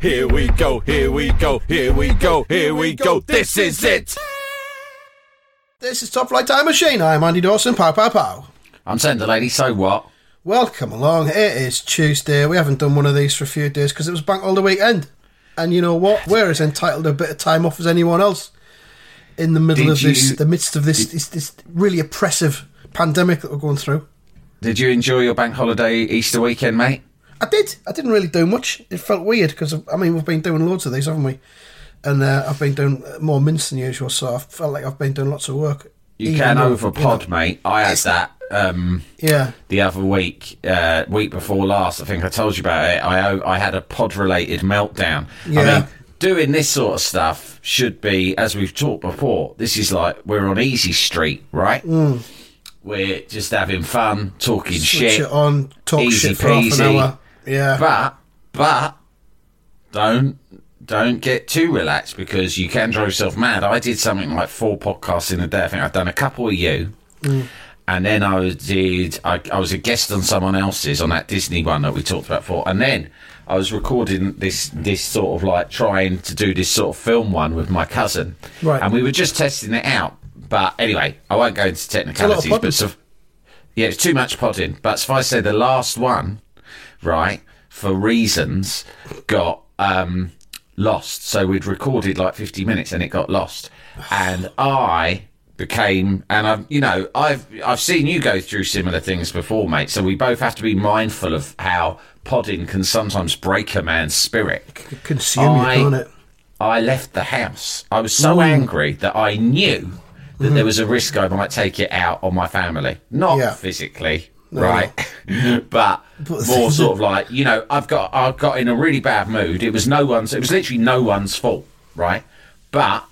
Here we go, here we go, here we go, here we go. This is it. This is Top Flight Time Machine. I'm Andy Dawson. Pow, pow, pow. I'm Sam Delaney, so what? Welcome along. It is Tuesday. We haven't done one of these for a few days because it was bank holiday weekend. And you know what? We're as entitled to a bit of time off as anyone else in the middle Did of this, you- the midst of this, this, this really oppressive pandemic that we're going through. Did you enjoy your bank holiday Easter weekend, mate? I did. I didn't really do much. It felt weird because I mean we've been doing loads of these, haven't we? And uh, I've been doing more mints than usual, so I felt like I've been doing lots of work. You can though, over you pod, know, mate. I had that um, Yeah, the other week, uh, week before last. I think I told you about it. I I had a pod related meltdown. Yeah. I mean, doing this sort of stuff should be, as we've talked before. This is like we're on easy street, right? We're just having fun, talking switch shit. it on, talk Easy shit for half peasy. Yeah, But but don't don't get too relaxed because you can drive yourself mad. I did something like four podcasts in a day. I think I've done a couple of you. And then I did. I, I was a guest on someone else's on that Disney one that we talked about before. And then I was recording this this sort of like trying to do this sort of film one with my cousin. Right. And we were just testing it out. But anyway, I won't go into technicalities. But so, yeah, it's too much podding. But suffice to say, the last one, right, for reasons, got um, lost. So we'd recorded like 50 minutes and it got lost. And I became, and I've, you know, I've, I've seen you go through similar things before, mate. So we both have to be mindful of how podding can sometimes break a man's spirit. consume I- you, can't it? I left the house. I was so angry that I knew that there was a risk I might take it out on my family. Not Yeah. physically, right? but more sort of like, you know, I've got I got in a really bad mood. It was no one's it was literally no one's fault, right? But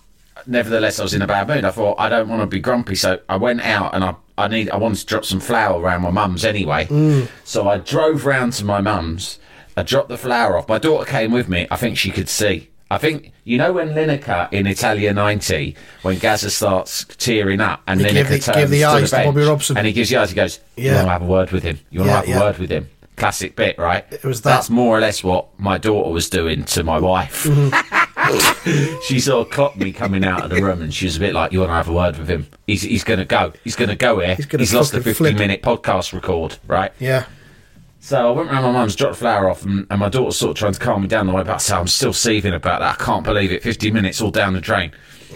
nevertheless I was in a bad mood. I thought I don't want to be grumpy, so I went out and I I need I wanted to drop some flour around my mum's anyway. Mm. So I drove round to my mum's. I dropped the flour off. My daughter came with me. I think she could see. I think you know when Lineker in Italia '90, when Gazza starts tearing up and He Lineker gave the- turns gave the to eyes the to Bobby Robson. and he gives the eyes. He goes, "You Yeah. want to have a word with him? You want Yeah, to have yeah. a word with him?" Classic bit, right? It was that. That's more or less what my daughter was doing to my wife. Mm-hmm. she sort of clocked me coming out of the room, and she was a bit like, "You want to have a word with him? He's he's going to go. He's going to go here. He's gonna lost the fucking fifty flip." minute podcast record, right?" Yeah, So I went round my mum's, dropped flour off, and, and my daughter sort of trying to calm me down the way back. So I'm still seething about that. I can't believe it. 50 minutes all down the drain.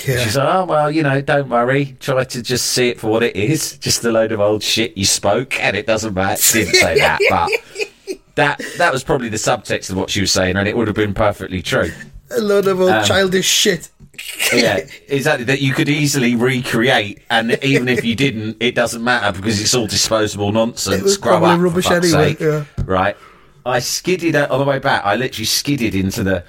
Yeah. She's like, oh, well, you know, don't worry. Try to just see it for what it is. Just a load of old shit you spoke, and it doesn't matter. Didn't say that, but that that was probably the subtext of what she was saying, and it would have been perfectly true. a load of old Um, childish shit. Yeah, exactly. That you could easily recreate, and even if you didn't, it doesn't matter because it's all disposable nonsense. It was Grow up, rubbish anyway, yeah. Right. I skidded on the way back. I literally skidded into the.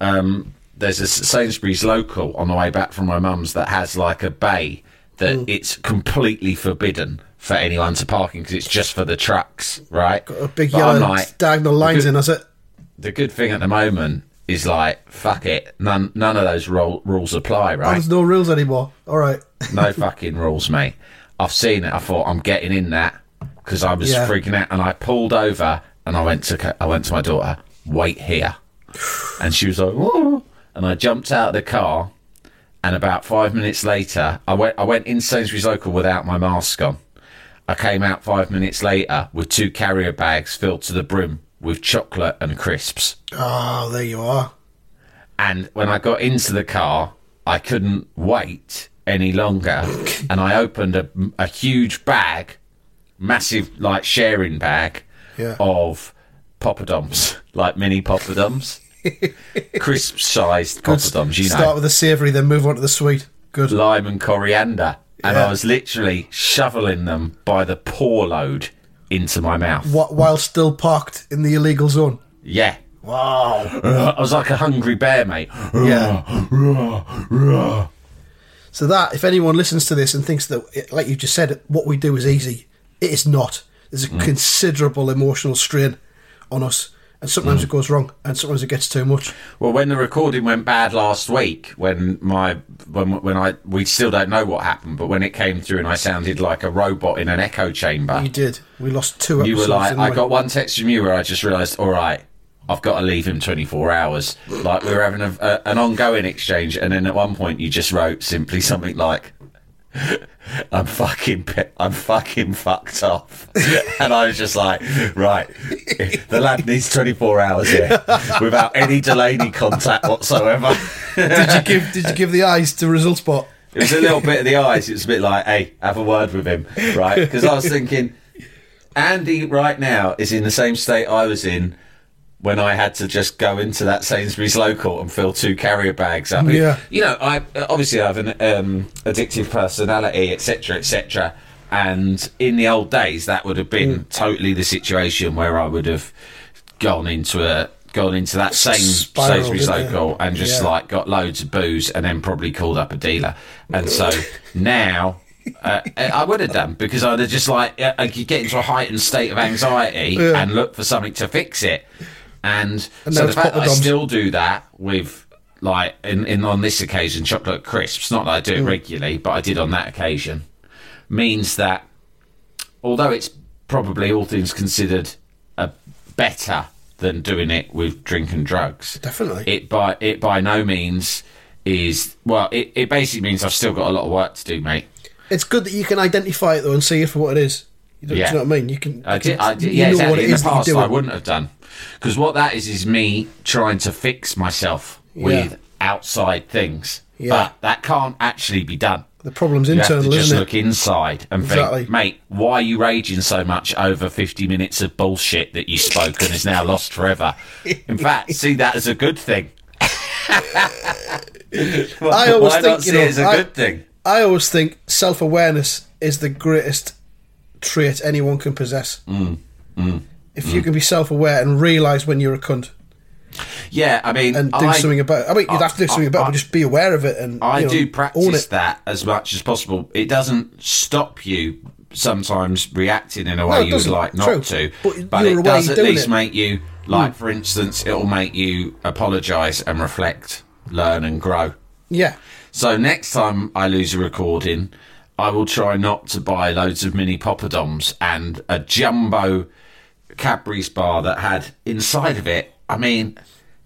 Um, there's a Sainsbury's local on the way back from my mum's that has like a bay that Hmm. it's completely forbidden for anyone to park in because it's just for the trucks, right? Got A big But yellow like, diagonal lines good- in, that's it. the good thing at the moment is like fuck it none none of those ro- rules apply Oh, right there's no rules anymore. All right. no fucking rules mate i've seen it i thought i'm getting in that because i was Yeah. freaking out and i pulled over and i went to i went to my daughter wait here and she was like Whoa. and i jumped out of the car and about five minutes later i went i went in sainsbury's local without my mask on I came out five minutes later with two carrier bags filled to the brim with chocolate and crisps. Oh, there you are. And when I got into the car, I couldn't wait any longer. and I opened a, a huge bag, massive, like, sharing bag Yeah. of poppadoms, like mini poppadoms. crisp sized poppadoms, you Start with the savoury, then move on to the sweet. Good. lime and coriander. And Yeah. I was literally shoveling them by the pour load into my mouth. Wh- while still parked in the illegal zone. Yeah. Wow. I was like a hungry bear, mate. Yeah. So that, if anyone listens to this and thinks that, like you just said, what we do is easy, it is not. There's a mm. considerable emotional strain on us, and sometimes hmm. it goes wrong, and sometimes it gets too much. Well, when the recording went bad last week, when my when when I we still don't know what happened, but when it came through and I sounded like a robot in an echo chamber, You did. We lost two episodes. you were like, I got one text from you where I just realised, all right, I've got to leave him 24 hours. Like we were having a, a, an ongoing exchange, and then at one point you just wrote simply something like. I'm fucking, I'm fucking fucked off, and I was just like, right, the lad needs 24 hours here without any Delaney contact whatsoever. Did you give Did you give the eyes to result spot? It was a little bit of the eyes. It was a bit like, hey, have a word with him, right? Because I was thinking, Andy right now is in the same state I was in when I had to just go into that Sainsbury's local and fill two carrier bags up. Yeah. You know, I obviously I have an um, addictive personality, etc., etc. And in the old days, that would have been totally the situation where I would have gone into a gone into that same Sainsbury's local and just Yeah. like got loads of booze and then probably called up a dealer. And so now. Uh, I would have done because I'd have just like uh, I could get into a heightened state of anxiety Yeah. and look for something to fix it, and, And so the fact that I still do that with like in, in on this occasion chocolate crisps, not that I do Mm. it regularly, but I did on that occasion, means that although it's probably all things considered a better than doing it with drink and drugs, Definitely. it by it by no means is well. It, it basically means I've still got a lot of work to do, mate. It's good that you can identify it though and see it for what it is. You Yeah. Do you know what I mean? You can. I did, I did, yeah, exactly. In the is that you're past, I wouldn't have done because what that is is me trying to fix myself with outside things, Yeah. but that can't actually be done. The problem's You have to just look inside and Exactly. think, mate, why are you raging so much over 50 minutes of bullshit that you spoke and is now lost forever? In fact, see that as a good thing. I always why think, not you know, it as a I- good thing? I always think self awareness is the greatest trait anyone can possess. Mm, If you can be self aware and realise when you're a cunt Yeah, I mean, and do I, something about it. I mean, you'd have to do something about it, but just be aware of it and I you know, do practice that as much as possible. It doesn't stop you sometimes reacting in a way No, you would like not True. to, But but, it does at least it. make you, hmm. like for instance, it'll make you apologise and reflect, learn and grow. Yeah. So next time I lose a recording, I will try not to buy loads of mini poppadoms and a jumbo Cadbury's bar that had inside of it. I mean,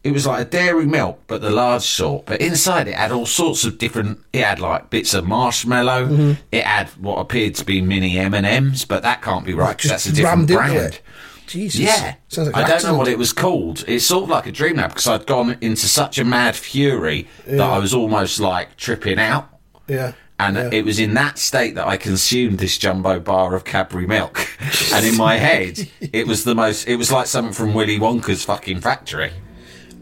it was like a dairy milk, but the large sort. But inside it had all sorts of different. It had like bits of marshmallow. Mm-hmm. It had what appeared to be mini M and M's, but that can't be right because that's a different brand. Jesus. Yeah, like I don't know what it was called. It's sort of like a dream now because I'd gone into such a mad fury that I was almost like tripping out. Yeah. And yeah. it was in that state that I consumed this jumbo bar of Cadbury milk. and in my head, it was the most. It was like something from Willy Wonka's fucking factory.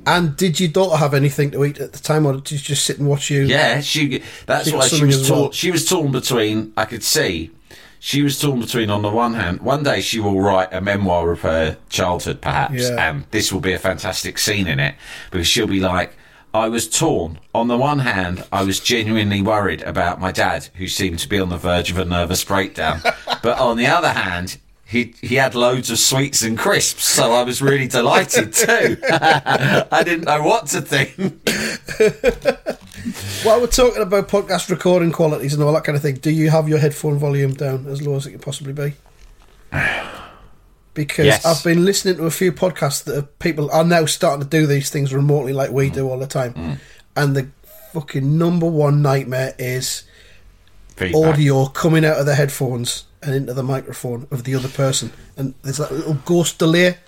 And did your daughter have anything to eat at the time, or did she just sit and watch you? Yeah, she. That's why she was as torn. well. She was torn between. I could see. She was torn between, on the one hand, one day she will write a memoir of her childhood, perhaps, Yeah. and this will be a fantastic scene in it because she'll be like, I was torn. On the one hand, I was genuinely worried about my dad, who seemed to be on the verge of a nervous breakdown. but on the other hand, he, he had loads of sweets and crisps, so I was really delighted too. I didn't know what to think. While we're talking about podcast recording qualities and all that kind of thing, do you have your headphone volume down as low as it can possibly be? Because Yes. I've been listening to a few podcasts that are, people are now starting to do these things remotely like we do all the time. Mm. And the fucking number one nightmare is Feedback. audio coming out of the headphones and into the microphone of the other person. And there's that little ghost delay.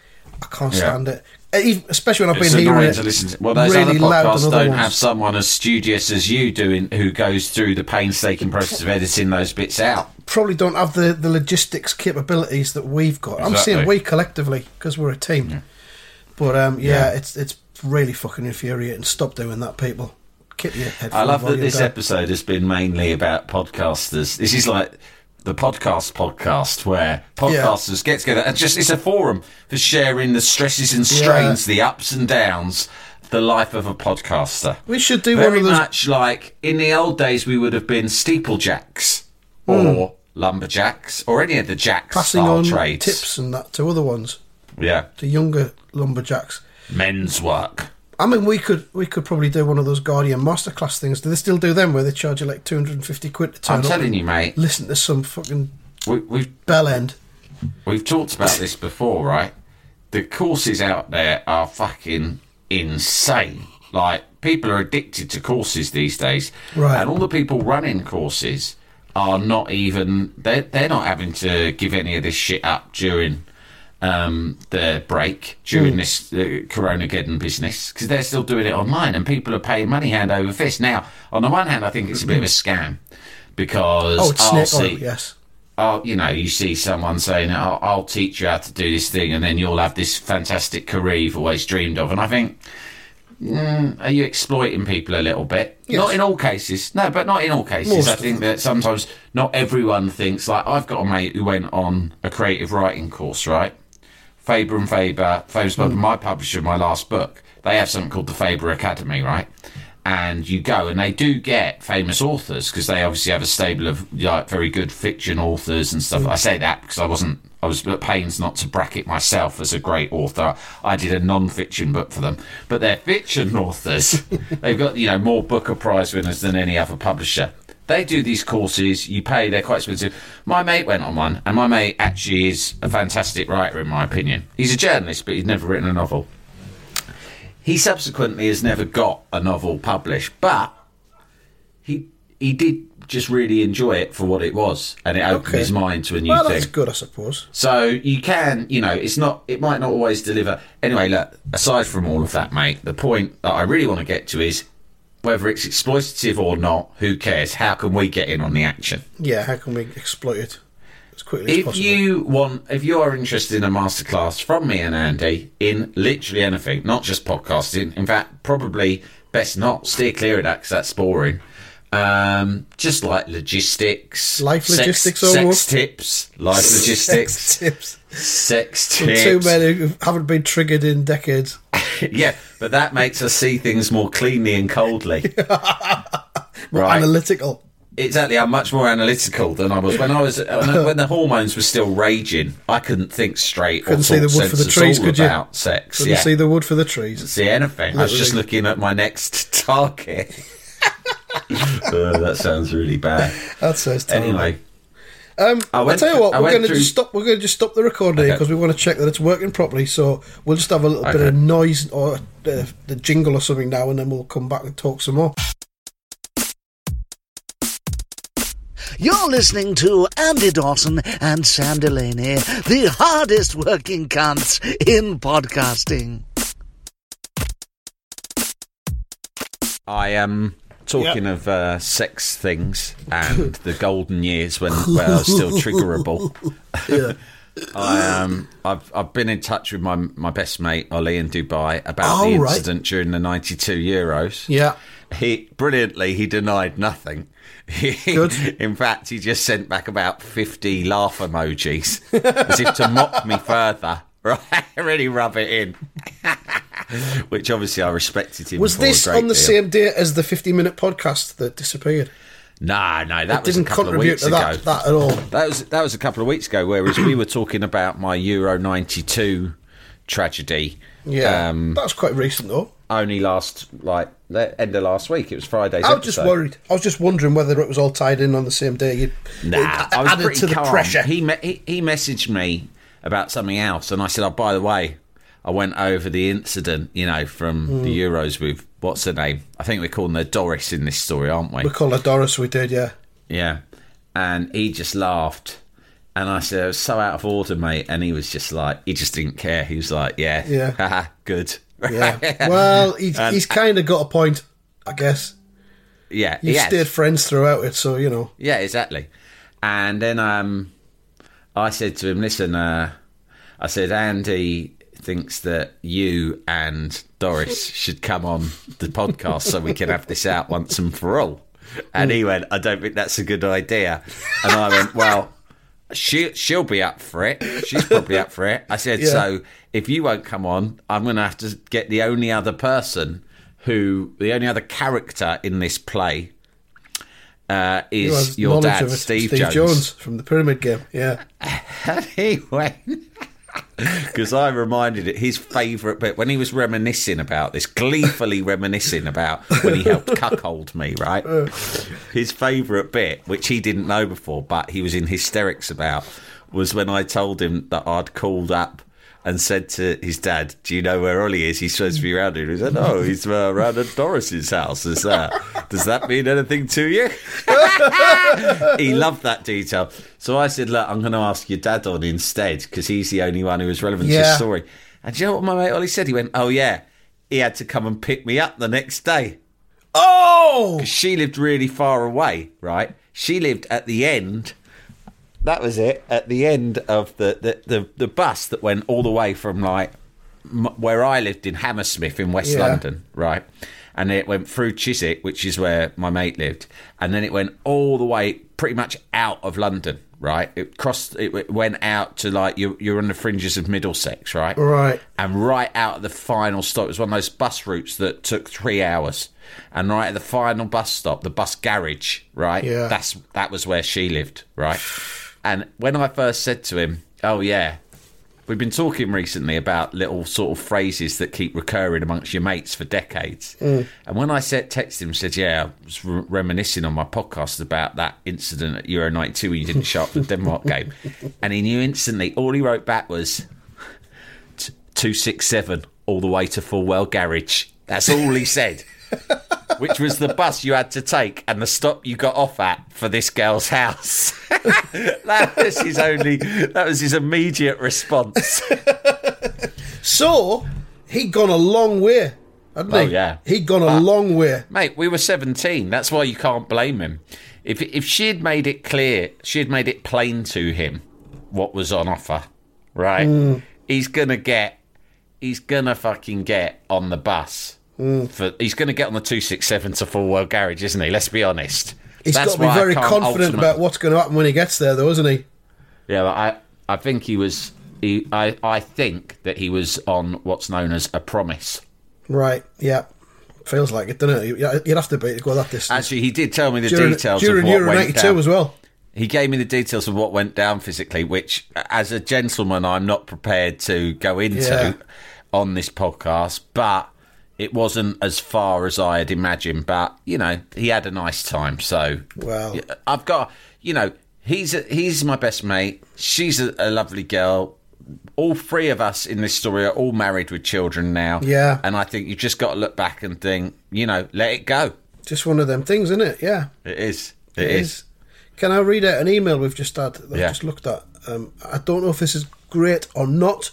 I can't Yeah. stand it. Uh, even- Especially when I've It's been hearing annoying it to listen to. Well, those really other loud podcasts don't have someone as studious as you doing who goes through the painstaking process of editing those bits out. probably don't have the, the logistics capabilities that we've got. I'm saying we collectively because we're a team. But um, yeah, Yeah. it's it's really fucking infuriating. Stop doing that, people. Keep your head. I love that this down. episode has been mainly about podcasters. This is like the podcast podcast where podcasters get together and just it's a forum for sharing the stresses and strains, the ups and downs, the life of a podcaster. We should do Very one of those. much like in the old days we would have been steeplejacks or lumberjacks or any of the jack Hmm. passing style on trades. tips and that to other ones, Yeah. to younger lumberjacks. Men's work. I mean, we could we could probably do one of those Guardian masterclass things. Do they still do them where they charge you like two hundred and fifty quid to turn I'm telling you, mate. Listen to some fucking We, we've bell end. We've talked about this before, right? The courses out there are fucking insane. Like, people are addicted to courses these days. Right. And all the people running courses are not even, they're, they're not having to give any of this shit up during um, the break, during this uh, Coronageddon business, because they're still doing it online and people are paying money hand over fist. Now, on the one hand, I think it's a bit of a scam because Oh, it's I'll see- Yes. oh, you know, you see someone saying, I'll, I'll teach you how to do this thing, and then you'll have this fantastic career you've always dreamed of. And I think, mm, are you exploiting people a little bit? Yes. Not in all cases. No, but not in all cases. Most I think that sometimes not everyone thinks, like, I've got a mate who went on a creative writing course, right? Faber and Faber, Faber's Hmm. My publisher, my last book, they have something called the Faber Academy, right? And you go, and they do get famous authors because they obviously have a stable of like very good fiction authors and stuff. I say that because I wasn't, I was at pains not to bracket myself as a great author. I did a non-fiction book for them, but they're fiction authors. They've got you know more Booker Prize winners than any other publisher. They do these courses, you pay, they're quite expensive. My mate went on one, and my mate actually is a fantastic writer, in my opinion. He's a journalist, but he's never written a novel. He subsequently has never got a novel published, but he he did just really enjoy it for what it was, and it opened Okay. his mind to a new thing. Well, thing. that's good, I suppose. So you can, you know, it's not, it might not always deliver. Anyway, look, aside from all of that, mate, the point that I really want to get to is whether it's exploitative or not, who cares? How can we get in on the action? Yeah, how can we exploit it as quickly as possible? If you want, if you are interested in a masterclass from me and Andy in literally anything, not just podcasting, in fact, probably best not steer clear of that because that's boring. Um, just like logistics, Life sex- logistics sex almost. tips, life logistics, Sex tips. sex From tips. two men who haven't been triggered in decades. yeah, but that makes us see things more cleanly and coldly. More right. analytical. Exactly, I'm much more analytical than I was when I was when, the hormones were still raging. I couldn't think straight. Couldn't or see the wood for the trees, could you? About sex, Couldn't yeah. see the wood for the trees. see anything. I was just looking at my next target. Uh, that sounds really bad. That says terrible. Anyway, Um, I I'll went tell you what, I we're going to through- just stop. We're going to just stop the recording Okay. because we want to check that it's working properly. So we'll just have a little bit of noise or uh, the jingle or something now, and then we'll come back and talk some more. You're listening to Andy Dawson and Sam Delaney, the hardest working cunts in podcasting. I am talking of uh, sex things and the golden years when where I was still triggerable. Yeah. I um, I've I've been in touch with my my best mate Ollie in Dubai about Oh, the right. incident during the '92 Euros. Yeah. He brilliantly he denied nothing. He- Good. In fact, he just sent back about 50 laugh emojis as if to mock me further. Right, really rub it in. Which obviously I respected him. Was this on the deal. same day as the 50 minute podcast that disappeared? No, no, that It was didn't a couple of contribute weeks to that, ago. that at all. That was that was a couple of weeks ago. Whereas we were talking about my Euro '92 tragedy. Yeah. Um, that was quite recent, though. only last like the end of last week. It was Friday's. I was just worried. I was just wondering whether it was all tied in on the same day. You'd, Nah, it I was added pretty to the calm. pressure. He, me- he he messaged me about something else, and I said, "Oh, by the way, I went over the incident, you know, from Hmm. the Euros with what's her name? I think we're calling her Doris in this story, aren't we? we call her Doris, we did, yeah. Yeah. And he just laughed. And I said, I was so out of order, mate. And he was just like, he just didn't care. He was like, yeah, Yeah. good. Yeah. well, he's, And- he's kind of got a point, I guess. yeah, yes. stayed friends throughout it, so, you know. Yeah, exactly. And then um, I said to him, listen, uh, I said, Andy thinks that you and Doris should come on the podcast so we can have this out once and for all. And he went, I don't think that's a good idea. And I went, well, she, she'll be up for it. She's probably up for it. I said, Yeah. so if you won't come on, I'm going to have to get the only other person who, the only other character in this play uh, Who is has your dad, of it? Steve, Steve Jones. Jones from the Pyramid Game. Yeah. And he went because I reminded it his favourite bit when he was reminiscing about this, gleefully reminiscing about when he helped cuckold me. Right, his favourite bit, which he didn't know before, but he was in hysterics about, was when I told him that I'd called up. And said to his dad, "Do you know where Ollie is? He's supposed to be around here." He said, "No, he's uh, around at Doris's house." Is uh, does that mean anything to you? he loved that detail. So I said, look, I'm going to ask your dad on instead because he's the only one who was relevant to Yeah. the story. And do you know what my mate Ollie said? He went, oh, yeah. He had to come and pick me up the next day. Oh! Because she lived really far away, right? She lived at the end. That was it. At the end of the, the, the, the bus that went all the way from like m- where I lived in Hammersmith in West Yeah. London, right? And it went through Chiswick, which is where my mate lived, and then it went all the way pretty much out of London, right? It crossed, it went out to like you're, you're on the fringes of Middlesex, right? Right. And right out at the final stop, it was one of those bus routes that took three hours. And right at the final bus stop, the bus garage, right? Yeah. That's that was where she lived, right? And when I first said to him, "Oh yeah, we've been talking recently about little sort of phrases that keep recurring amongst your mates for decades," mm. and when I said text him, said, "Yeah, I was re- reminiscing on my podcast about that incident at Euro '92 when you didn't show up for the Denmark game," and he knew instantly. All he wrote back was two six seven all the way to Fulwell Garage. That's all he said. Which was the bus you had to take and the stop you got off at for this girl's house. that was his only. That was his immediate response. So, he'd gone a long way, hadn't Oh, he? yeah. He'd gone a long way. Mate, we were 17. That's why you can't blame him. If if she had made it clear, she had made it plain to him what was on offer, right? Mm. He's gonna get, he's gonna fucking get on the bus. Mm. For he's gonna get on the two six seven to Fulwell Garage, isn't he? Let's be honest. He's That's got to be very confident about what's going to happen when he gets there, though, isn't he? Yeah, I I think he was. He, I I think that he was on what's known as a promise. Right, yeah. Feels like it, doesn't it? You'd have to be to go that distance. Actually, he did tell me the during details during of what Euro went 92 down. as well. He gave me the details of what went down physically, which, as a gentleman, I'm not prepared to go into Yeah. on this podcast. But it wasn't as far as I had imagined. But you know, he had a nice time. So Well. I've got you know, he's a, he's my best mate. She's a, a lovely girl. All three of us in this story are all married with children now. Yeah. and I think you've just got to look back and think, you know, let it go. Just one of them things, isn't it? Yeah. It is. it is. Can I read out an email we've just had that I've Yeah. just looked at? Um, I don't know if this is great or not,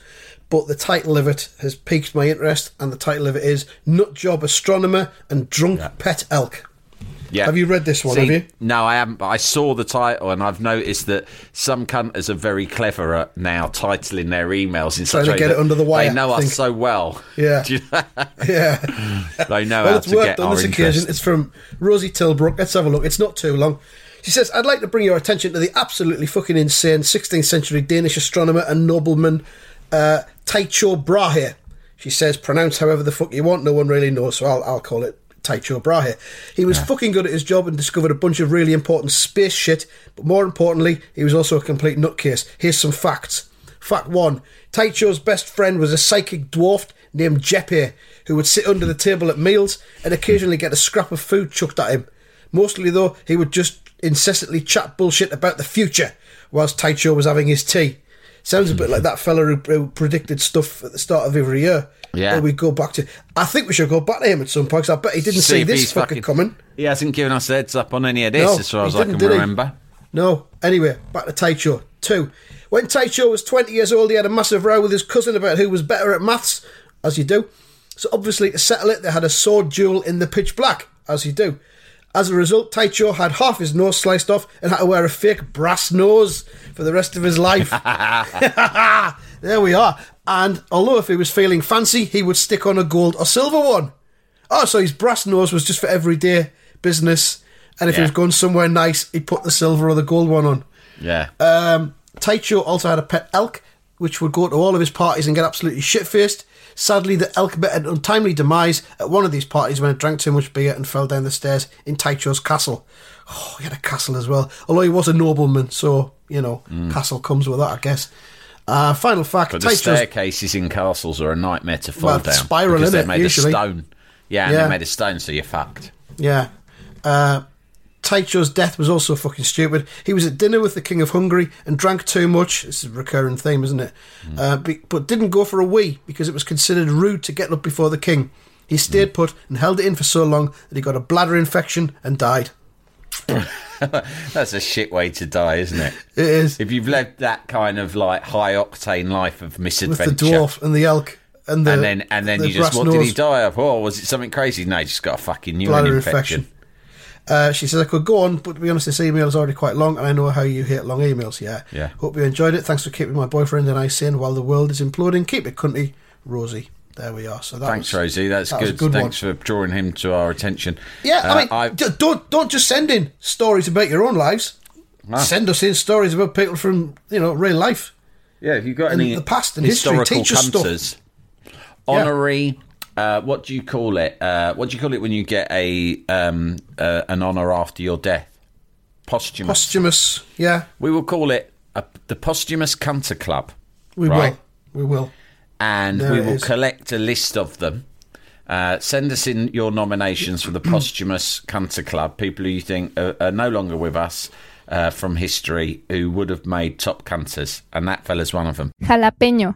but the title of it has piqued my interest, and the title of it is Nut Job Astronomer and Drunk Pet Elk. Yeah. Have you read this one, See, have you? No, I haven't. But I saw the title, and I've noticed that some cunters are very clever at now titling their emails in such a way get it under the wire, They know us so well. Yeah. Do you know? Yeah. they know well, how it's to worked get on this interest. occasion. It's from Rosie Tilbrook. Let's have a look. It's not too long. She says, I'd like to bring your attention to the absolutely fucking insane 16th century Danish astronomer and nobleman uh, Tycho Brahe. She says, pronounce however the fuck you want. No one really knows, so I'll, I'll call it Tycho Brahe. He was fucking good at his job and discovered a bunch of really important space shit, but more importantly, he was also a complete nutcase. Here's some facts. Fact one Tycho's best friend was a psychic dwarf named Jeppe, who would sit under the table at meals and occasionally get a scrap of food chucked at him. Mostly, though, he would just incessantly chat bullshit about the future whilst Tycho was having his tea. Sounds a bit like mm-hmm. that fella who, predicted stuff at the start of every year. Yeah. We go back to. I think we should go back to him at some point 'cause I bet he didn't see, if this he's fucking coming. He hasn't given us a heads up on any of this, No, as far as I can remember. No. Anyway, back to Tycho. Two. When Tycho was 20 years old, he had a massive row with his cousin about who was better at maths, as you do. So obviously, to settle it, they had a sword duel in the pitch black, as you do. As a result, Tycho had half his nose sliced off and had to wear a fake brass nose for the rest of his life. there we are. And although if he was feeling fancy, he would stick on a gold or silver one. Oh, so his brass nose was just for everyday business. And if he was going somewhere nice, he'd put the silver or the gold one on. Yeah. Um, Tycho also had a pet elk, which would go to all of his parties and get absolutely shit faced. Sadly, the elk met an untimely demise at one of these parties when it drank too much beer and fell down the stairs in Tycho's castle. Oh, he had a castle as well. Although he was a nobleman, so, you know, castle comes with that, I guess. Uh, final fact But the Tycho's staircases in castles are a nightmare to fall Well, down. spiral, because they're made usually? of stone. Yeah, and Yeah. they're made of stone, so you're fucked. Yeah. Uh, Tycho's death was also fucking stupid. He was at dinner with the King of Hungary and drank too much. This is a recurring theme, isn't it? Uh, be, but didn't go for a wee because it was considered rude to get up before the king. He stayed put and held it in for so long that he got a bladder infection and died. That's a shit way to die, isn't it? It is. If you've led that kind of like high octane life of misadventure, With the dwarf and the elk and the and then and then the you just what did he die of? Oh, was it something crazy? No, he just got a fucking urine infection. infection. Uh, she says I could go on, but to be honest, this email is already quite long, and I know how you hate long emails. Yeah. Yeah. Hope you enjoyed it. Thanks for keeping my boyfriend and I sane while the world is imploding. Keep it, cunty, Rosie. There we are. So that Thanks, was, Rosie. That's that good. good Thanks for drawing him to our attention. Yeah, Uh, I mean, d- don't don't just send in stories about your own lives. Ah. Send us in stories about people from you know real life. Yeah, if you've got in any the past and history, historical teach us stuff. honorary. Uh, what do you call it? Uh, what do you call it when you get a um, uh, an honor after your death? Posthumous. Posthumous, yeah, we will call it a, the posthumous cunter club. we right? will, we will. and There we will is. collect a list of them. Uh, send us in your nominations for the posthumous Cunter Club, people who you think are, are no longer with us uh, from history who would have made top cunters, and that fella's one of them. Jalapeño.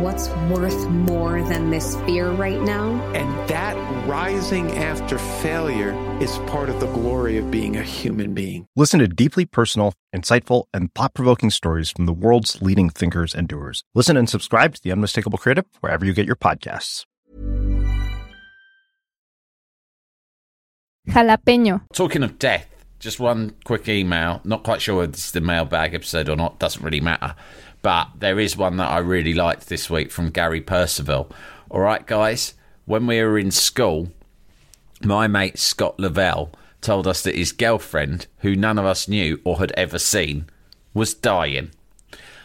What's worth more than this fear right now? And that rising after failure is part of the glory of being a human being. Listen to deeply personal, insightful, and thought provoking stories from the world's leading thinkers and doers. Listen and subscribe to The Unmistakable Creative wherever you get your podcasts. Jalapeño. Talking of death, just one quick email. Not quite sure whether this is the mailbag episode or not, doesn't really matter. But there is one that I really liked this week from Gary Percival. All right, guys, when we were in school, my mate Scott Lavelle told us that his girlfriend, who none of us knew or had ever seen, was dying.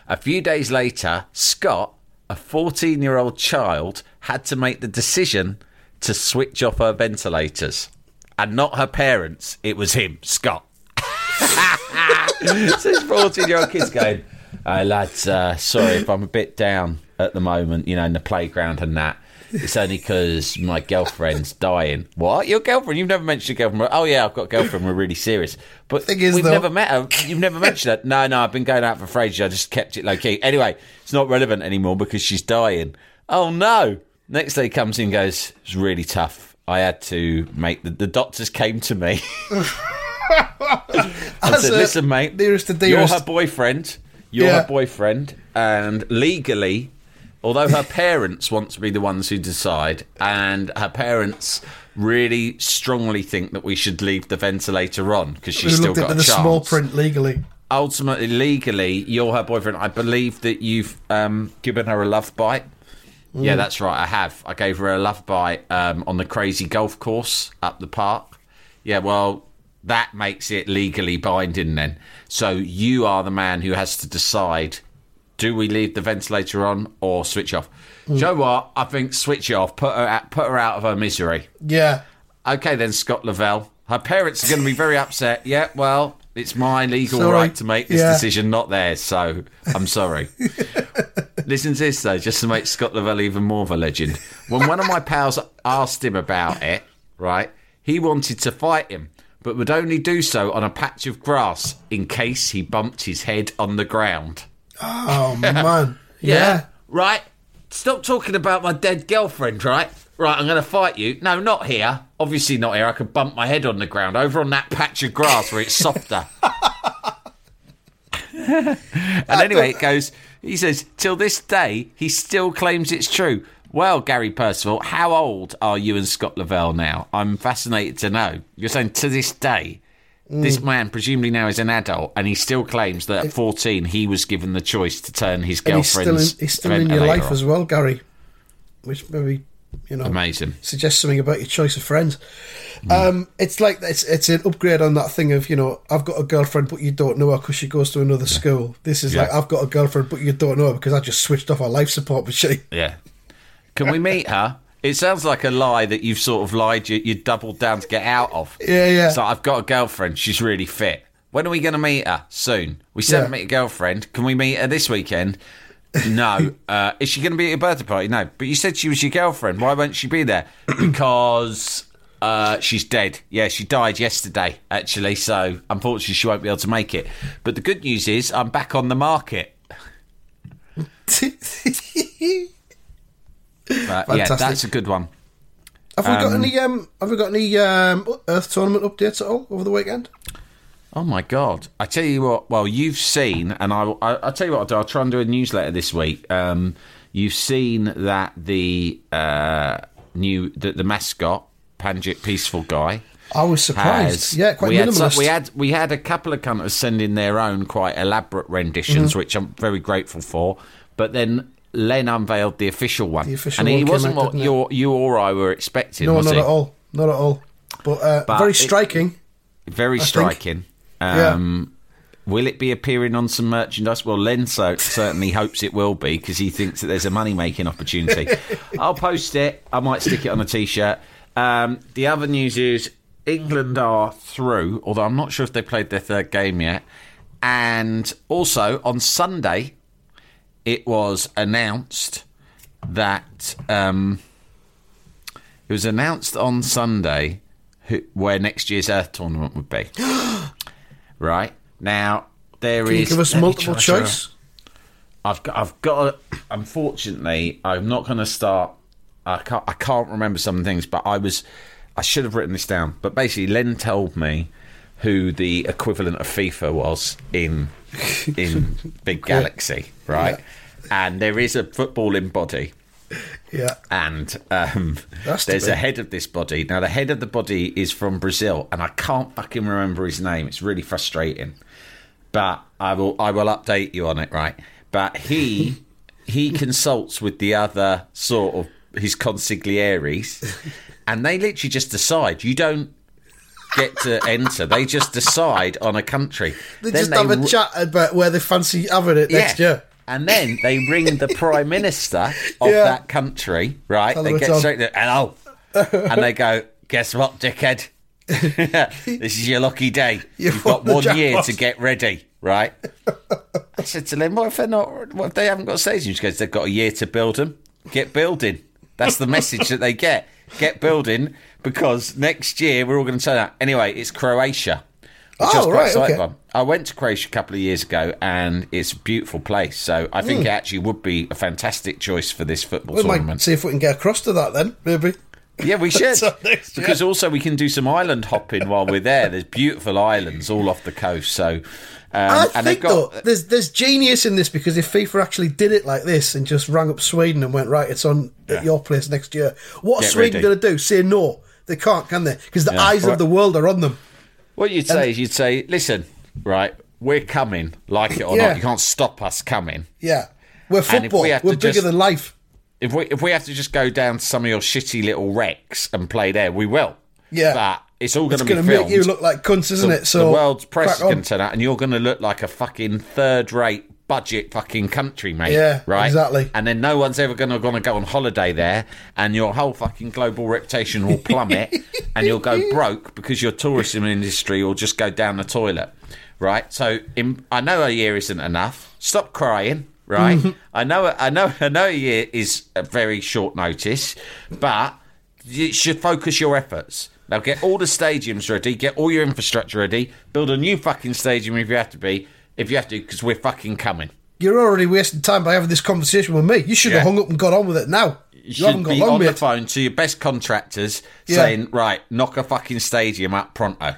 A few days later, Scott, a 14 year old child, had to make the decision to switch off her ventilators. And not her parents, it was him, Scott. so this 14 year old kid's going, Hey lads, uh, sorry if I'm a bit down at the moment, you know, in the playground and that. It's only because my girlfriend's dying. What? Your girlfriend? You've never mentioned your girlfriend. Oh, yeah, I've got a girlfriend. We're really serious. But Thing is, we've though- never met her. You've never mentioned her. No, no, I've been going out for ages. I just kept it low key. Anyway, it's not relevant anymore because she's dying. Oh, no. Next day comes in and goes, It's really tough. I had to make the, the doctors came to me. I As said, a listen, mate, nearest to you're her boyfriend. You're Yeah. her boyfriend. And legally, although her parents want to be the ones who decide, and her parents really strongly think that we should leave the ventilator on because she's still got a the chance. small print legally. Ultimately, legally, you're her boyfriend. I believe that you've um, given her a love bite. Yeah, Mm. that's right. I have. I gave her a love bite um, on the crazy golf course up the park. Yeah, well, that makes it legally binding then. So you are the man who has to decide: do we leave the ventilator on or switch off? Mm. Do you know what? I think switch off. Put her out. Put her out of her misery. Yeah. Okay, then Scott Lavelle. Her parents are going to be very upset. Yeah, well, it's my legal Sorry. right to make this Yeah. decision, not theirs. So I'm sorry. Listen to this though, just to make Scott Lavelle even more of a legend. When one of my pals asked him about it, right, he wanted to fight him, but would only do so on a patch of grass in case he bumped his head on the ground. Oh man. yeah. Right? Stop talking about my dead girlfriend, right? Right, I'm going to fight you. No, not here. Obviously not here. I could bump my head on the ground over on that patch of grass where it's softer. and anyway, it goes, he says, till this day, he still claims it's true. Well, Gary Percival, how old are you and Scott Lavelle now? I'm fascinated to know. You're saying to this day, this Mm. man presumably now is an adult, and he still claims that at 14 he was given the choice to turn his And he's still in, he's still in your life on. as well, Gary. Which maybe you know Amazing. suggests something about your choice of friends. Um, it's like it's it's an upgrade on that thing of you know I've got a girlfriend but you don't know her because she goes to another school. This is Yeah. like I've got a girlfriend but you don't know her because I just switched off her life support machine. Yeah. Can we meet her? It sounds like a lie that you've sort of lied, you, you doubled down to get out of. Yeah, yeah. So I've got a girlfriend. She's really fit. When are we going to meet her? Soon. We said Yeah. meet a girlfriend. Can we meet her this weekend? No. uh, is she going to be at your birthday party? No. But you said she was your girlfriend. Why won't she be there? Because uh, she's dead. Yeah, she died yesterday, actually. So unfortunately, she won't be able to make it. But the good news is I'm back on the market. But yeah, that's a good one. Have we got Um, any um Have we got any um Earth tournament updates at all over the weekend? Oh my god! I tell you what. Well, you've seen, and I, I I'll tell you what. I'll, do, I'll try and do a newsletter this week. Um, you've seen that the uh, new the, the mascot Panjit Peaceful Guy. I was surprised. has- Yeah, quite we had, minimalist. we had we had a couple of cunters send in their own quite elaborate renditions, Mhm. which I'm very grateful for. But then Len unveiled the official one, The official and one he wasn't out, what you you or I were expecting. no, not at all. Not at all. But, uh, But very it- striking. Very I striking. Um, Will it be appearing on some merchandise? Well, Len so, certainly hopes it will be because he thinks that there's a money making opportunity. I'll post it. I might stick it on a t shirt. Um, the other news is England are through, although I'm not sure if they played their third game yet. And also on Sunday, it was announced that um, it was announced on Sunday who, where next year's Earth tournament would be. right now, there is. Can you give us multiple choice? I've got. I've got. Unfortunately, I'm not going to start. I can't. I can't remember some things, but I was. I should have written this down. But basically, Len told me who the equivalent of FIFA was in in Big Galaxy, right? And there is a footballing body Yeah. and um, there's a head of this body. Now, the head of the body is from Brazil, and I can't fucking remember his name. It's really frustrating, but I will I will update you on it. Right, but he he consults with the other sort of his consiglieres, and they literally just decide. You don't get to enter. They just decide on a country. They Then just have a chat about where they fancy having it next yeah. year. And then they ring the prime minister of Yeah. that country, right? Tell they get on. straight to hello, and they go, "Guess what, dickhead? this is your lucky day. You've You've got one year to get ready." Right? I said to them, "What if they're not? What if they haven't got staging?" She goes, "They've got a year to build them. Get building." That's the message that they get. Get building because next year we're all going to turn out. Anyway, it's Croatia. Which I was Oh, quite right, excited okay. I went to Croatia a couple of years ago, and it's a beautiful place. So I think Mm. it actually would be a fantastic choice for this football We might tournament. see if we can get across to that then, maybe. Yeah, we should. So next year. because also we can do some island hopping while we're there. There's beautiful islands all off the coast. So, um, I and think got though there's there's genius in this because if FIFA actually did it like this and just rang up Sweden and went right, it's on at your place next year. What Get Sweden going to do? Say no? They can't, can they? Because the Yeah. eyes Right. of the world are on them. what you'd say is you'd say, listen, right, we're coming, like it or Yeah. not. You can't stop us coming. Yeah, we're football. We we're bigger just- than life. If we if we have to just go down to some of your shitty little wrecks and play there, we will. Yeah. but it's all going to be going to filmed. make you look like cunts, isn't the, it? So the world's press is going to turn out, and you're going to look like a fucking third-rate budget fucking country, mate. Yeah, right. exactly. And then no one's ever going to gonna go on holiday there, and your whole fucking global reputation will plummet, and you'll go broke because your tourism industry will just go down the toilet, right? So in, I know a year isn't enough. Stop crying. Right, mm-hmm. I know, I know, I know. A year is a very short notice, but you should focus your efforts. Now get all the stadiums ready, get all your infrastructure ready, build a new fucking stadium if you have to be, if you have to, because we're fucking coming. You're already wasting time by having this conversation with me. You should have hung up and got on with it now. You, You haven't should got be long, on the phone to your best contractors Yeah. saying, right, knock a fucking stadium up pronto.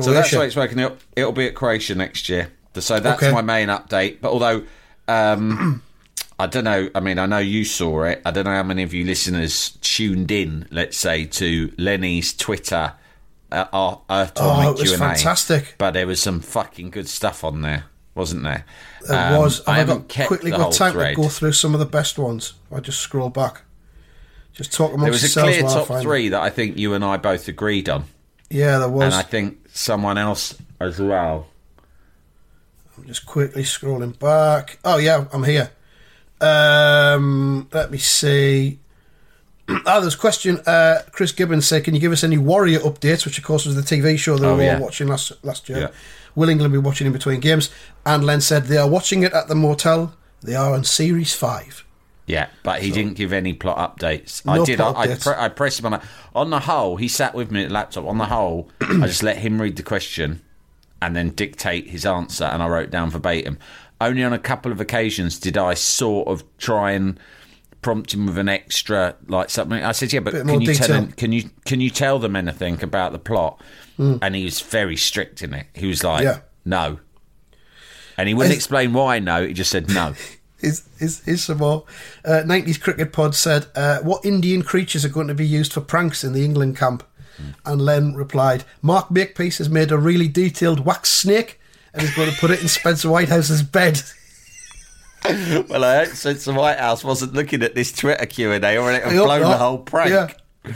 So that's why it's working. It'll, it'll be at Croatia next year. So that's Okay. my main update. But although um, I don't know, I mean, I know you saw it. I don't know how many of you listeners tuned in. Let's say to Lenny's Twitter. Uh, our Earth Oh, it was Q&A. fantastic. But there was some fucking good stuff on there, wasn't there? There Um, was. I I, haven't got quickly got time thread. to go through some of the best ones? I just scroll back. Just talk amongst There was a clear top three that I think you and I both agreed on. Yeah, there was. And I think someone else as well. I'm just quickly scrolling back. Oh yeah, I'm here. Um, let me see. Ah, there's a question. Uh, Chris Gibbons said, "Can you give us any Warrior updates?" Which, of course, was the TV show that Oh, we were yeah. all watching last last year. Yeah. Will England be watching in between games? And Len said they are watching it at the motel. They are on series five. Yeah, but he didn't give any plot updates. No I did. I, I, pre- I pressed him on. A, on the whole, he sat with me at the laptop. On the whole, I just let him read the question and then dictate his answer, and I wrote down verbatim. Only on a couple of occasions did I sort of try and prompt him with an extra like something. I said, "Yeah, but can you tell detail. him? Can you can you tell them anything about the plot?" Mm. And he was very strict in it. He was like, Yeah. "No," and he wouldn't explain why. No, he just said no. Is is is some more? Uh, 90s cricket pod said, uh, "What Indian creatures are going to be used for pranks in the England camp?" And Len replied, "Mark Makepeace has made a really detailed wax snake and is going to put it in Spencer Whitehouse's bed." well, I hope Spencer Whitehouse wasn't looking at this Twitter Q and A, or it I have blown the whole prank. Yeah.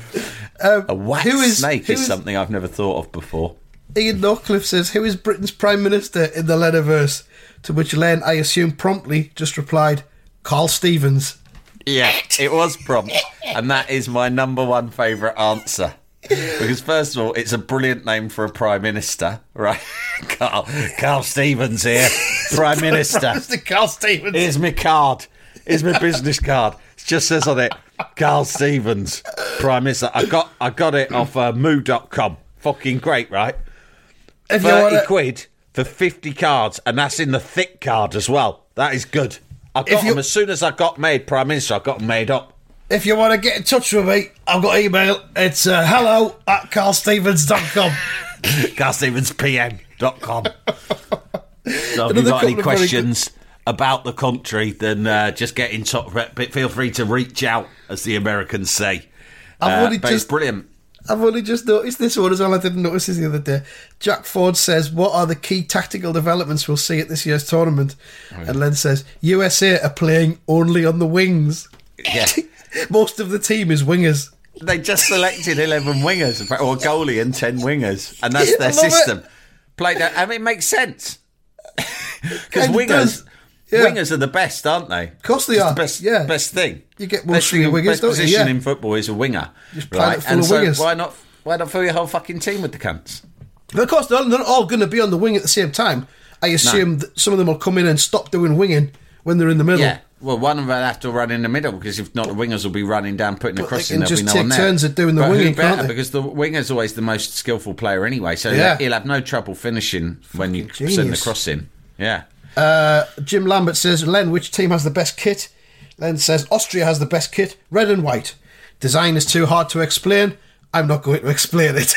Um, A wax who is- snake who is is- something I've never thought of before. Ian Norcliffe says, "Who is Britain's prime minister in the Leniverse?" To which Len, I assume, promptly just replied, "Carl Stevens." Yeah, it was prompt, and that is my number one favourite answer. Because first of all, it's a brilliant name for a prime minister, right? Carl, Carl Stevens here, prime minister. Mr. Carl Stevens. Here's my card. Here's my business card. It just says on it, Carl Stevens, Prime Minister. I got I got it off uh, moo.com. Fucking great, right? If 30 wanna- quid for 50 cards, and that's in the thick card as well. That is good. I got them as soon as I got made Prime Minister, I got them made up. If you want to get in touch with me, I've got email. It's uh, hello at carlstevens.com. CarlStevensPM.com. So if you've got any couple of very questions about the country, then uh, just get in touch. But feel free to reach out, as the Americans say. I've Uh, only just- brilliant. I've only just noticed this one as well. I didn't notice this the other day. Jack Ford says, What are the key tactical developments we'll see at this year's tournament? And Len says, USA are playing only on the wings. Yeah. Most of the team is wingers. They just selected 11 wingers, or a goalie and 10 wingers, and that's their love it. system. Played out, I mean, it makes sense. Because wingers. Yeah. wingers are the best, aren't they? Of course they are. The best, Yeah. best thing. You get best from your thing- wingers, best don't you? position Yeah. in football is a winger, Just pile right? it full And of so wingers. why not? Why not fill your whole fucking team with the cunts? But of course, they're not all going to be on the wing at the same time. I assume that some of them will come in and stop doing winging when they're in the middle. Yeah. Well, one of them will have to run in the middle because if not, the wingers will be running down, putting the But cross they in. can There'll be just no one there. turns at doing the But who winging, better? can't they? Because the winger's is always the most skillful player anyway, so Yeah. he'll have no trouble finishing when you send the genius. cross in. Yeah. Uh, Jim Lambert says, Len, which team has the best kit? Len says, Austria has the best kit, red and white. Design is too hard to explain. I'm not going to explain it.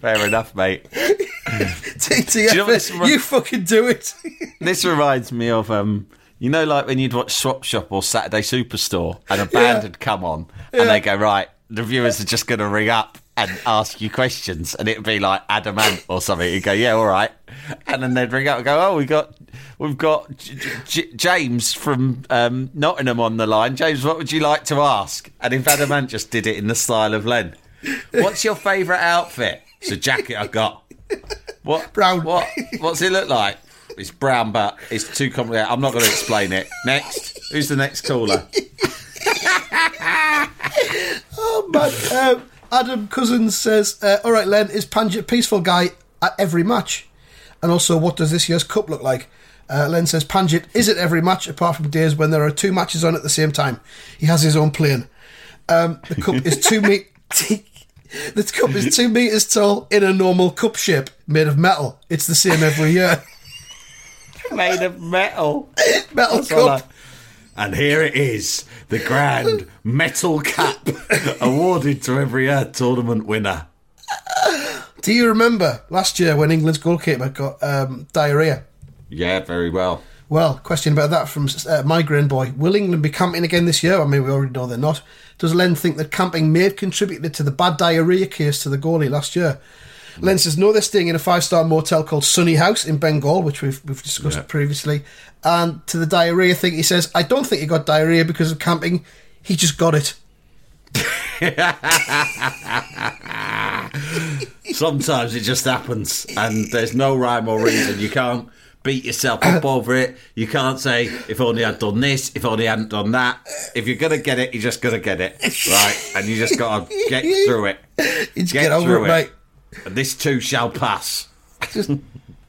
Fair enough, mate. TTF, you know this you, fucking do it. This reminds me of um, you know, like when you'd watch Swap Shop or Saturday Superstore, and a band Yeah. had come on, Yeah. and they go right, the viewers are just going to ring up and ask you questions, and it'd be like Adam Ant or something. You go, yeah, all right, and then they'd ring up and go, oh, we got. We've got J- J- James from um, Nottingham on the line. James, what would you like to ask? And if Adam Ant just did it in the style of Len, what's your favourite outfit? It's a jacket I got. What brown? What? What's it look like? It's brown, but it's too complicated. I'm not going to explain it. Next, who's the next caller? Oh man! Um, Adam Cousins says, uh, "All right, Len, is Panjit peaceful guy at every match? And also, what does this year's cup look like?" Uh, Len says, "Panjit is at every match, apart from days when there are two matches on at the same time. He has his own plane. Um, the cup is two meet. The cup is two meters tall in a normal cup shape, made of metal. It's the same every year. Made of metal. metal That's cup." And here it is, the grand metal cap awarded to every uh, tournament winner. Do you remember last year when England's goalkeeper got um, diarrhea? Yeah, very well. Well, question about that from uh, Migraine Boy. Will England be camping again this year? I mean, we already know they're not. Does Len think that camping may have contributed to the bad diarrhea case to the goalie last year? Len says, no, they're staying in a five star motel called Sunny House in Bengal, which we've, we've discussed Yeah. previously. And to the diarrhea thing, he says, I don't think he got diarrhea because of camping. He just got it. Sometimes it just happens, and there's no rhyme or reason. You can't beat yourself up over it. You can't say, if only I'd done this, if only I hadn't done that. If you're going to get it, you're just going to get it. Right? And you just got to get through it. just get over it, mate. And this too shall pass. Just,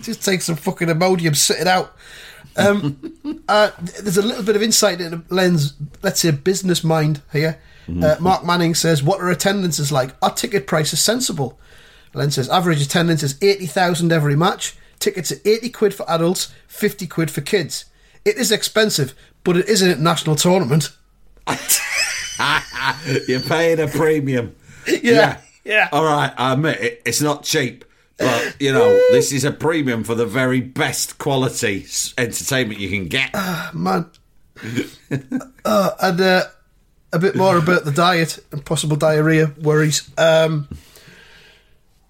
just take some fucking Imodium, sit it out. Um, uh, there's a little bit of insight into Len's, let's say, business mind here. Uh, Mark Manning says, What are attendances like? Are ticket prices sensible? Len says, Average attendance is 80,000 every match. Tickets are 80 quid for adults, 50 quid for kids. It is expensive, but it is an international tournament. you're paying a premium. Yeah, yeah. All right, I admit it, it's not cheap. But, you know, this is a premium for the very best quality entertainment you can get. Man. uh, and uh, a bit more about the diet and possible diarrhea worries. Um,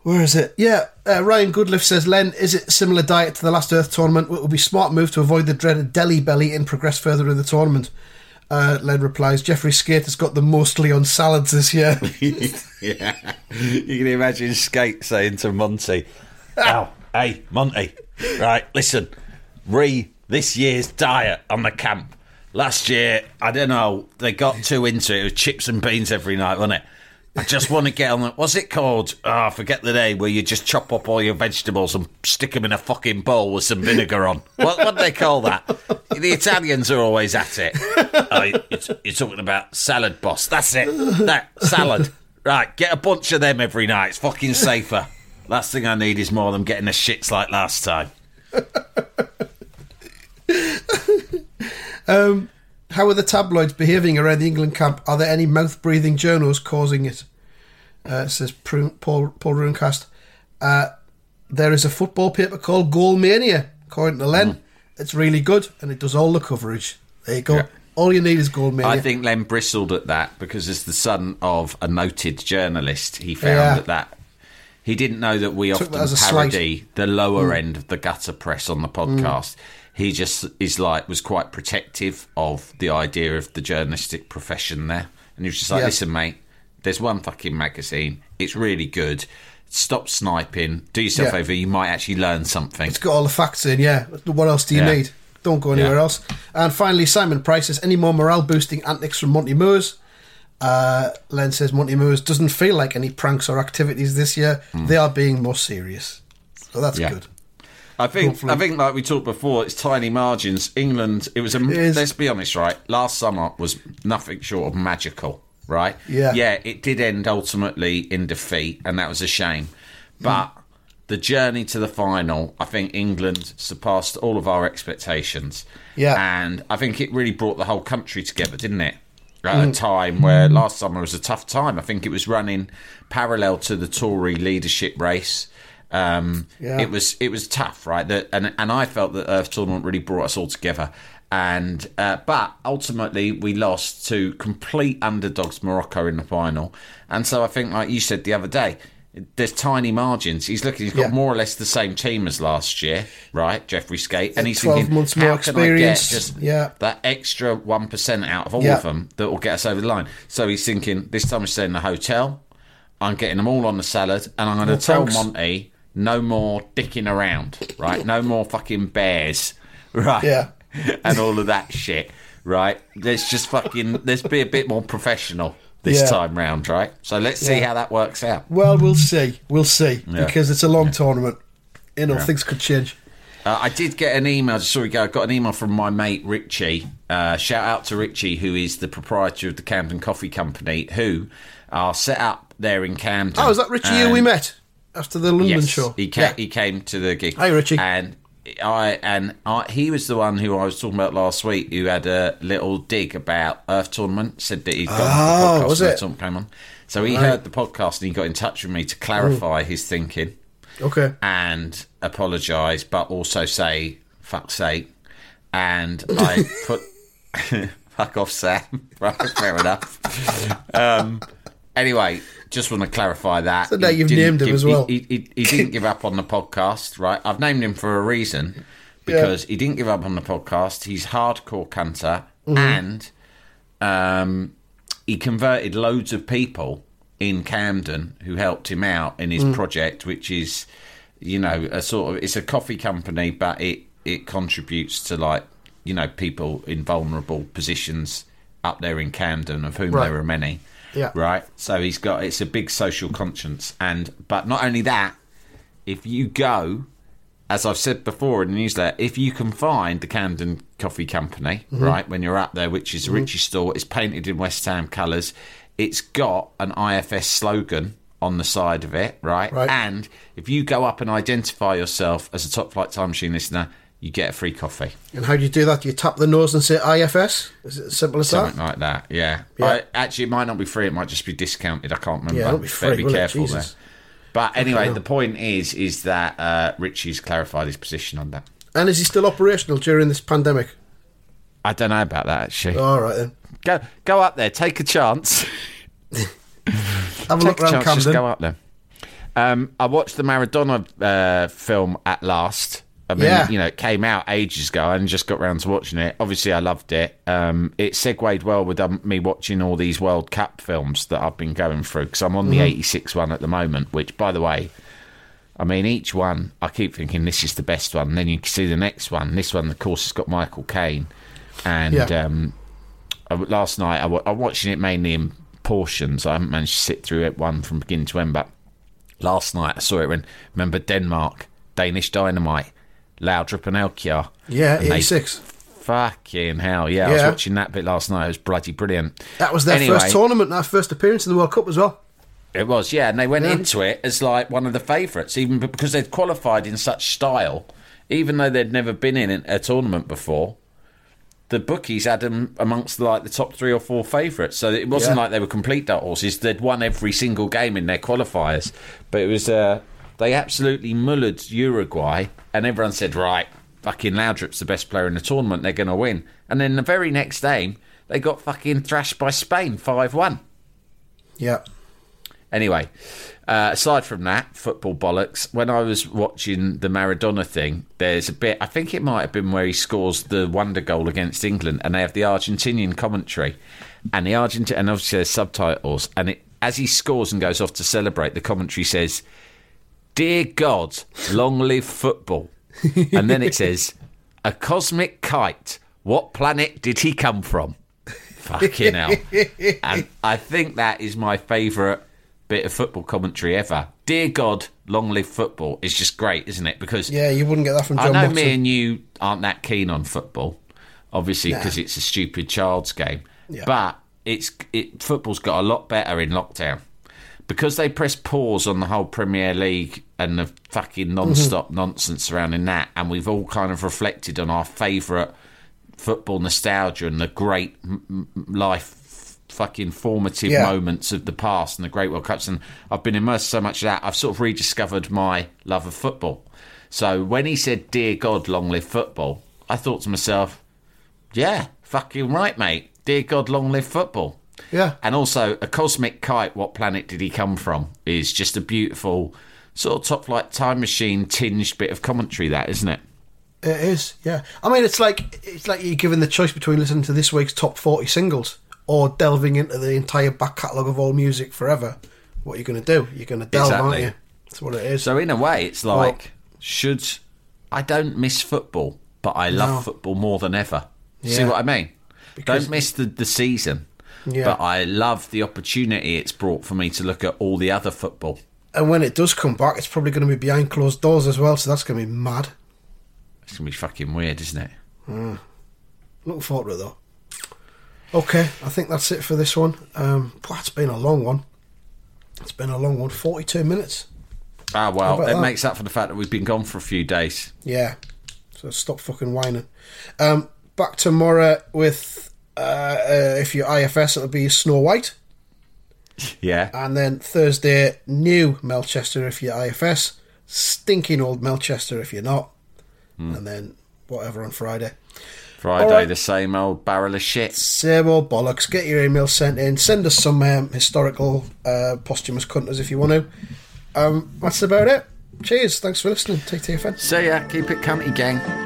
where is it? Yeah, uh, Ryan Goodliff says, Len, is it similar diet to the last Earth tournament? It would be smart move to avoid the dreaded Delhi belly and progress further in the tournament. Uh, Len replies, Jeffrey Skate has got them mostly on salads this year. yeah. You can imagine Skate saying to Monty, Oh, hey, Monty, right, listen, re this year's diet on the camp. Last year, I don't know, they got too into it. It was chips and beans every night, wasn't it? I just want to get on. What's it called? Oh, forget the name where you just chop up all your vegetables and stick them in a fucking bowl with some vinegar on. What, what do they call that? The Italians are always at it. Oh, you- you're, you're talking about salad, boss. That's it. That salad. Right, get a bunch of them every night. It's fucking safer. Last thing I need is more them getting the shits like last time. Um, how are the tabloids behaving around the England camp? Are there any mouth breathing journals causing it? Uh, says Paul, Paul Runecast. Uh, there is a football paper called Goal Mania, according to Len. It's really good and it does all the coverage. There you go. Yeah. All you need is Goal Mania. I think Len bristled at that because, as the son of a noted journalist, he found Yeah. that that he didn't know that we Took often that a slight. parody the lower Mm. end of the gutter press on the podcast. He just is like was quite protective of the idea of the journalistic profession there, and he was just like, Yeah. "Listen, mate, there's one fucking magazine. It's really good. Stop sniping. Do yourself Yeah. over. You might actually learn something." It's got all the facts in, yeah. What else do you need? Don't go anywhere Yeah. else. And finally, Simon Price says, any more morale boosting antics from Monty Moores? Uh, Len says, Monty Moores doesn't feel like any pranks or activities this year. They are being more serious. So that's. Yeah. good. I think Hopefully. I think like we talked before, it's tiny margins. England, it was a. It let's be honest, right? Last summer was nothing short of magical, right? Yeah. yeah. It did end ultimately in defeat, and that was a shame. But the journey to the final, I think England surpassed all of our expectations. Yeah. and I think it really brought the whole country together, didn't it? At Mm. a time where last summer was a tough time. I think it was running parallel to the Tory leadership race. Um, Yeah. It was it was tough, right? That and and I felt that Earth tournament really brought us all together. And uh, but ultimately we lost to complete underdogs Morocco in the final. And so I think, like you said the other day, there's tiny margins. He's looking. He's got Yeah. more or less the same team as last year, right? Jeffrey Skate, and he's 12 thinking, months more how can I get just Yeah. that extra one percent out of all Yeah. of them that will get us over the line? So he's thinking, this time I stay in the hotel. I'm getting them all on the salad, and I'm going to tell pranks. Monty, no more dicking around, right? No more fucking bears, right? Yeah. and all of that shit, right? Let's just fucking let's be a bit more professional this Yeah. time round, right? So let's see Yeah. how that works out. Well, we'll see. We'll see Yeah. because it's a long tournament. You know, things could change. Uh, I did get an email. Sorry, go. I got an email from my mate Richie. Uh, shout out to Richie, who is the proprietor of the Camden Coffee Company, who are set up there in Camden. Oh, is that Richie who we met after the London yes, show? He came, he came to the gig. Hi, Richie. And I and I, he was the one who I was talking about last week, who had a little dig about Earth Tournament. Said that he'd got Oh, the podcast was it? Tournament came on. So he Right. heard the podcast and he got in touch with me to clarify his thinking Okay. and apologise, but also say fuck's sake. And I put fuck off, Sam. right, fair enough. Um, anyway, just want to clarify that. So now He you've didn't named him give- as well. He, he, he didn't give up on the podcast, right? I've named him for a reason because he didn't give up on the podcast. He's hardcore cunter Mhm. and um, he converted loads of people in Camden who helped him out in his Mm. project, which is, you know, a sort of it's a coffee company, but it it contributes to like you know people in vulnerable positions up there in Camden, of whom Right. there are many. Yeah. Right. So he's got it's a big social conscience, and but not only that, if you go, as I've said before in the newsletter, if you can find the Camden Coffee Company, Mhm. right, when you're up there, which is a Mhm. Richie store, it's painted in West Ham colours, it's got an IFS slogan on the side of it, right? Right. And if you go up and identify yourself as a top flight time machine listener, you get a free coffee. And how do you do that? Do you tap the nose and say IFS? Is it as simple as Something that? like that, yeah. Yeah. I, actually, it might not be free. It might just be discounted. I can't remember. Yeah, it'll be Better be careful there. But anyway, the point is, is that uh, Richie's clarified his position on that. And is he still operational during this pandemic? I don't know about that actually. All right then. Go go up there, take a chance. Have a look a around chance, just Camden. go up there. Um, I watched the Maradona uh, film at last. I mean, Yeah. you know, it came out ages ago and just got round to watching it. Obviously, I loved it. Um, it segued well with um, me watching all these World Cup films that I've been going through because I'm on the Mhm. 86 one at the moment, which, by the way, I mean, each one, I keep thinking this is the best one. And then you can see the next one. This one, of course, has got Michael Caine. And Yeah. um, I, last night, I, wa- I'm watching it mainly in portions. I haven't managed to sit through it one from beginning to end. But last night, I saw it when, remember, Denmark, Danish Dynamite, Laudrup and Elkjær. Yeah, And 86. Fucking hell, yeah, I was watching that bit last night. It was bloody brilliant. That was their Anyway, first tournament, their first appearance in the World Cup as well. it was, yeah, and they went Yeah. into it as like one of the favourites, even because they'd qualified in such style, even though they'd never been in a tournament before. The bookies had them amongst like the top three or four favourites, so it wasn't Yeah. like they were complete dark horses. They'd won every single game in their qualifiers, but it was uh, they absolutely mullered Uruguay, and everyone said, right, fucking Laudrup's the best player in the tournament, they're going to win. And then the very next game, they got fucking thrashed by Spain five one. Yeah. Anyway, uh, aside from that, football bollocks. When I was watching the Maradona thing, there's a bit. I think it might have been where he scores the wonder goal against England, and they have the Argentinian commentary, and the Argent and obviously there's subtitles. And it, as he scores and goes off to celebrate, the commentary says, "Dear God, long live football," and then it says, "A cosmic kite. What planet did he come from?" Fucking hell. And I think that is my favourite bit of football commentary ever. Dear God, long live football is just great, isn't it? Because Yeah, you wouldn't get that from I John know Watson. me and you aren't that keen on football, obviously, Nah. because it's a stupid child's game. Yeah. But it's it football's got a lot better in lockdown because they press pause on the whole Premier League and the fucking mm-hmm. non-stop nonsense surrounding that, and we've all kind of reflected on our favourite football nostalgia and the great m- m- life fucking formative Yeah. moments of the past and the great World Cups. And I've been immersed so much in that, I've sort of rediscovered my love of football. So when he said, Dear God, long live football, I thought to myself, yeah, fucking right, mate. Dear God, long live football. Yeah. And also, a cosmic kite, what planet did he come from? Is just a beautiful, sort of top flight time machine tinged bit of commentary, that, isn't it? It is, yeah. I mean, it's like it's like you're given the choice between listening to this week's top forty singles or delving into the entire back catalogue of all music forever. What are you going to do? You're going to delve, aren't you? That's what it is. So in a way, it's like should I don't miss football, but I love No. football more than ever. See what I mean? Because- don't miss the, the season, Yeah. but I love the opportunity it's brought for me to look at all the other football. And when it does come back, it's probably going to be behind closed doors as well. So that's going to be mad. It's gonna be fucking weird, isn't it? Mm. Looking forward to it though. Okay, I think that's it for this one. Um, boy, it's been a long one. It's been a long one. Forty-two minutes. Ah, well, it that? makes up for the fact that we've been gone for a few days. Yeah. So stop fucking whining. Um, back tomorrow with uh, uh, if you're IFS, it'll be Snow White, Yeah. and then Thursday new Melchester if you're IFS, stinking old Melchester if you're not, and then whatever on Friday. Friday, right. the same old barrel of shit. Same old bollocks. Get your email sent in. Send us some um, historical uh, posthumous cunters if you want to. Um, that's about it. Cheers. Thanks for listening. Take care, friends. See ya. Keep it cunty, gang.